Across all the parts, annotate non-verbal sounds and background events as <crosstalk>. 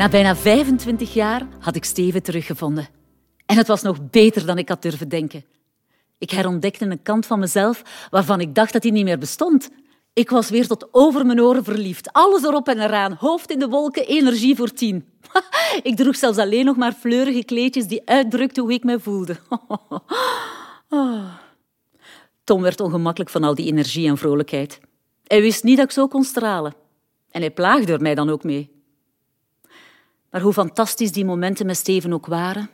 Na bijna 25 jaar had ik Steven teruggevonden. En het was nog beter dan ik had durven denken. Ik herontdekte een kant van mezelf waarvan ik dacht dat hij niet meer bestond. Ik was weer tot over mijn oren verliefd. Alles erop en eraan. Hoofd in de wolken, energie voor tien. <laughs> Ik droeg zelfs alleen nog maar fleurige kleedjes die uitdrukten hoe ik me voelde. <laughs> Tom werd ongemakkelijk van al die energie en vrolijkheid. Hij wist niet dat ik zo kon stralen. En hij plaagde er mij dan ook mee. Maar hoe fantastisch die momenten met Steven ook waren,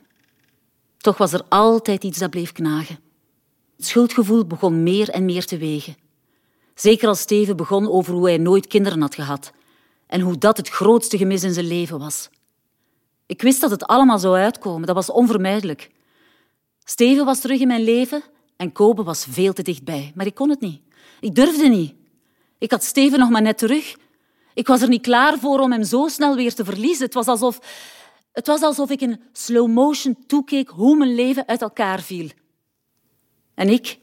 toch was er altijd iets dat bleef knagen. Het schuldgevoel begon meer en meer te wegen. Zeker als Steven begon over hoe hij nooit kinderen had gehad en hoe dat het grootste gemis in zijn leven was. Ik wist dat het allemaal zou uitkomen, dat was onvermijdelijk. Steven was terug in mijn leven en Kobe was veel te dichtbij, maar ik kon het niet. Ik durfde niet. Ik had Steven nog maar net terug. Ik was er niet klaar voor om hem zo snel weer te verliezen. Het was alsof, het was alsof ik in slow motion toekeek hoe mijn leven uit elkaar viel. En ik?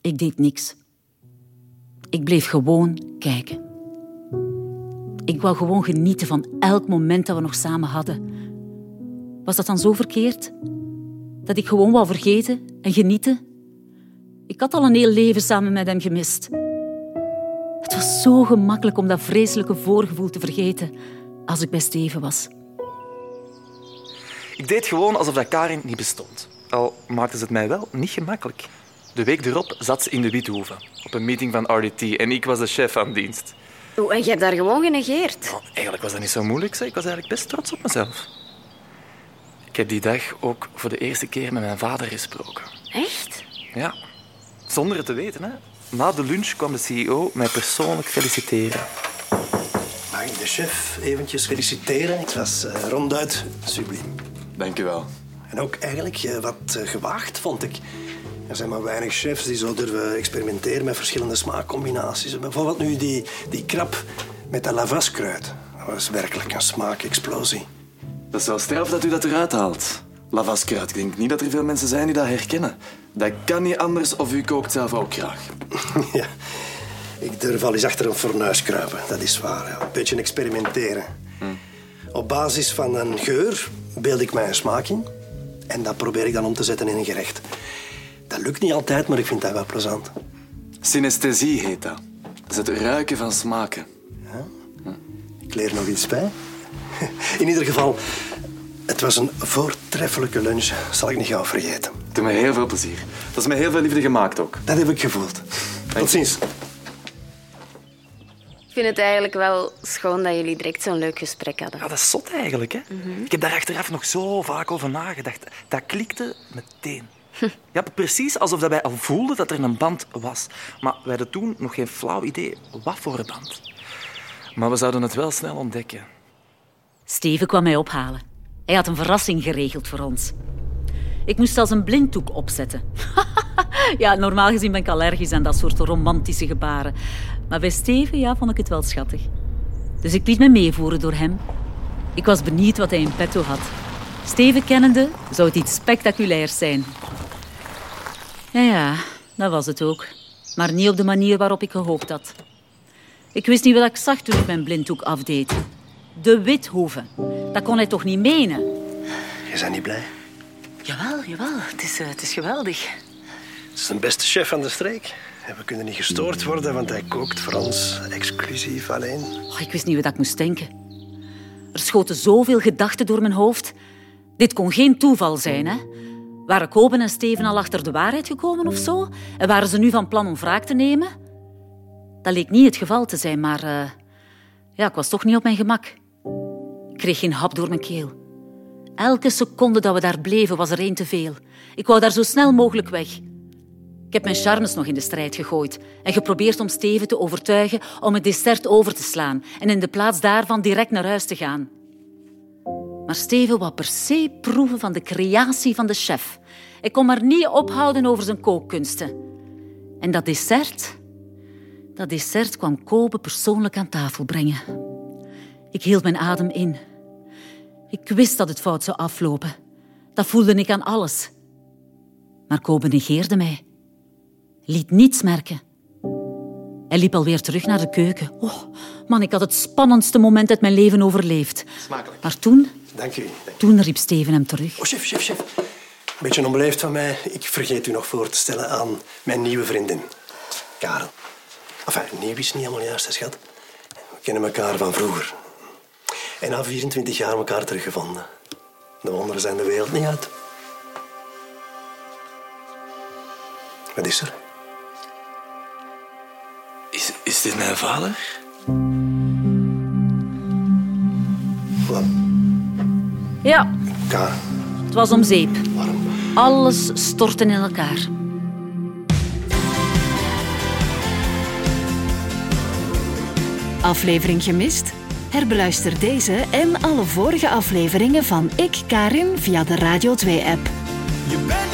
Ik deed niks. Ik bleef gewoon kijken. Ik wou gewoon genieten van elk moment dat we nog samen hadden. Was dat dan zo verkeerd? Dat ik gewoon wou vergeten en genieten? Ik had al een heel leven samen met hem gemist. Het was zo gemakkelijk om dat vreselijke voorgevoel te vergeten als ik bij Steven was. Ik deed gewoon alsof dat Karin niet bestond. Al maakte ze het mij wel niet gemakkelijk. De week erop zat ze in de Withoeven, op een meeting van RDT, en ik was de chef van dienst. Oh, en je hebt daar gewoon genegeerd? Nou, eigenlijk was dat niet zo moeilijk, zeg. ik was eigenlijk best trots op mezelf. Ik heb die dag ook voor de eerste keer met mijn vader gesproken. Echt? Ja, zonder het te weten. Hè. Na de lunch kwam de CEO mij persoonlijk feliciteren. Mag ik de chef eventjes feliciteren? Het was uh, ronduit subliem. Dank u wel. En ook eigenlijk uh, wat uh, gewaagd, vond ik. Er zijn maar weinig chefs die zo durven experimenteren met verschillende smaakcombinaties. Bijvoorbeeld nu die, die krap met dat lavaskruid. Dat was werkelijk een smaakexplosie. Dat is wel straf dat u dat eruit haalt. Lavaskruid. Ik denk niet dat er veel mensen zijn die dat herkennen. Dat kan niet anders of u kookt zelf ook graag. <laughs> ja, ik durf al eens achter een fornuis kruipen. Dat is waar. Ja. Een beetje experimenteren. Hm. Op basis van een geur beeld ik mij een smaak in. En dat probeer ik dan om te zetten in een gerecht. Dat lukt niet altijd, maar ik vind dat wel plezant. Synesthesie heet dat. Dat is het ruiken van smaken. Ja? Ik leer nog iets bij. <laughs> In ieder geval, het was een voortreffelijke lunch. Zal ik niet gauw vergeten. Het doet me heel veel plezier. Dat is met heel veel liefde gemaakt ook. Dat heb ik gevoeld. Tot ziens. Ik vind het eigenlijk wel schoon dat jullie direct zo'n leuk gesprek hadden. Ja, dat is zot eigenlijk. Hè? Ik heb daar achteraf nog zo vaak over nagedacht. Dat klikte meteen. <laughs> Ja, precies alsof wij al voelden dat er een band was. Maar wij hadden toen nog geen flauw idee wat voor een band. Maar we zouden het wel snel ontdekken. Steven kwam mij ophalen. Hij had een verrassing geregeld voor ons. Ik moest zelfs een blinddoek opzetten. <laughs> ja, normaal gezien ben ik allergisch aan dat soort romantische gebaren. Maar bij Steven ja, vond ik het wel schattig. Dus ik liet me meevoeren door hem. Ik was benieuwd wat hij in petto had. Steven kennende zou het iets spectaculairs zijn. Ja, ja, dat was het ook. Maar niet op de manier waarop ik gehoopt had. Ik wist niet wat ik zag toen ik mijn blinddoek afdeed. De Withoeven. Dat kon hij toch niet menen? Je bent niet blij? Jawel, jawel. Het is, uh, het is geweldig. Het is de beste chef van de streek. En we kunnen niet gestoord worden, want hij kookt voor ons exclusief alleen. Oh, ik wist niet wat ik moest denken. Er schoten zoveel gedachten door mijn hoofd. Dit kon geen toeval zijn, hè? Waren Koben en Steven al achter de waarheid gekomen of zo? En waren ze nu van plan om wraak te nemen? Dat leek niet het geval te zijn, maar uh, ja, ik was toch niet op mijn gemak. Kreeg geen hap door mijn keel. Elke seconde dat we daar bleven was er één te veel. Ik wou daar zo snel mogelijk weg. Ik heb mijn charmes nog in de strijd gegooid en geprobeerd om Steven te overtuigen om het dessert over te slaan en in de plaats daarvan direct naar huis te gaan. Maar Steven wou per se proeven van de creatie van de chef. Ik kon maar niet ophouden over zijn kookkunsten. En dat dessert, dat dessert kwam Kobe persoonlijk aan tafel brengen. Ik hield mijn adem in. Ik wist dat het fout zou aflopen. Dat voelde ik aan alles. Maar Kobe negeerde mij. Liet niets merken. Hij liep alweer terug naar de keuken. Oh, man, ik had het spannendste moment uit mijn leven overleefd. Smakelijk. Maar toen, Dank u. toen riep Steven hem terug. Oh, chef, chef, chef. Een beetje onbeleefd van mij. Ik vergeet u nog voor te stellen aan mijn nieuwe vriendin, Karen. Enfin, nieuw is niet helemaal juist, schat. We kennen elkaar van vroeger. En na 24 jaar elkaar teruggevonden. De wonderen zijn de wereld niet uit. Wat is er? Is, is dit mijn vader? Wat? Ja, Karen, het was om zeep. waarom? Alles stortte in elkaar. Aflevering gemist? Herbeluister deze en alle vorige afleveringen van Ik Karin via de Radio 2-app. Je bent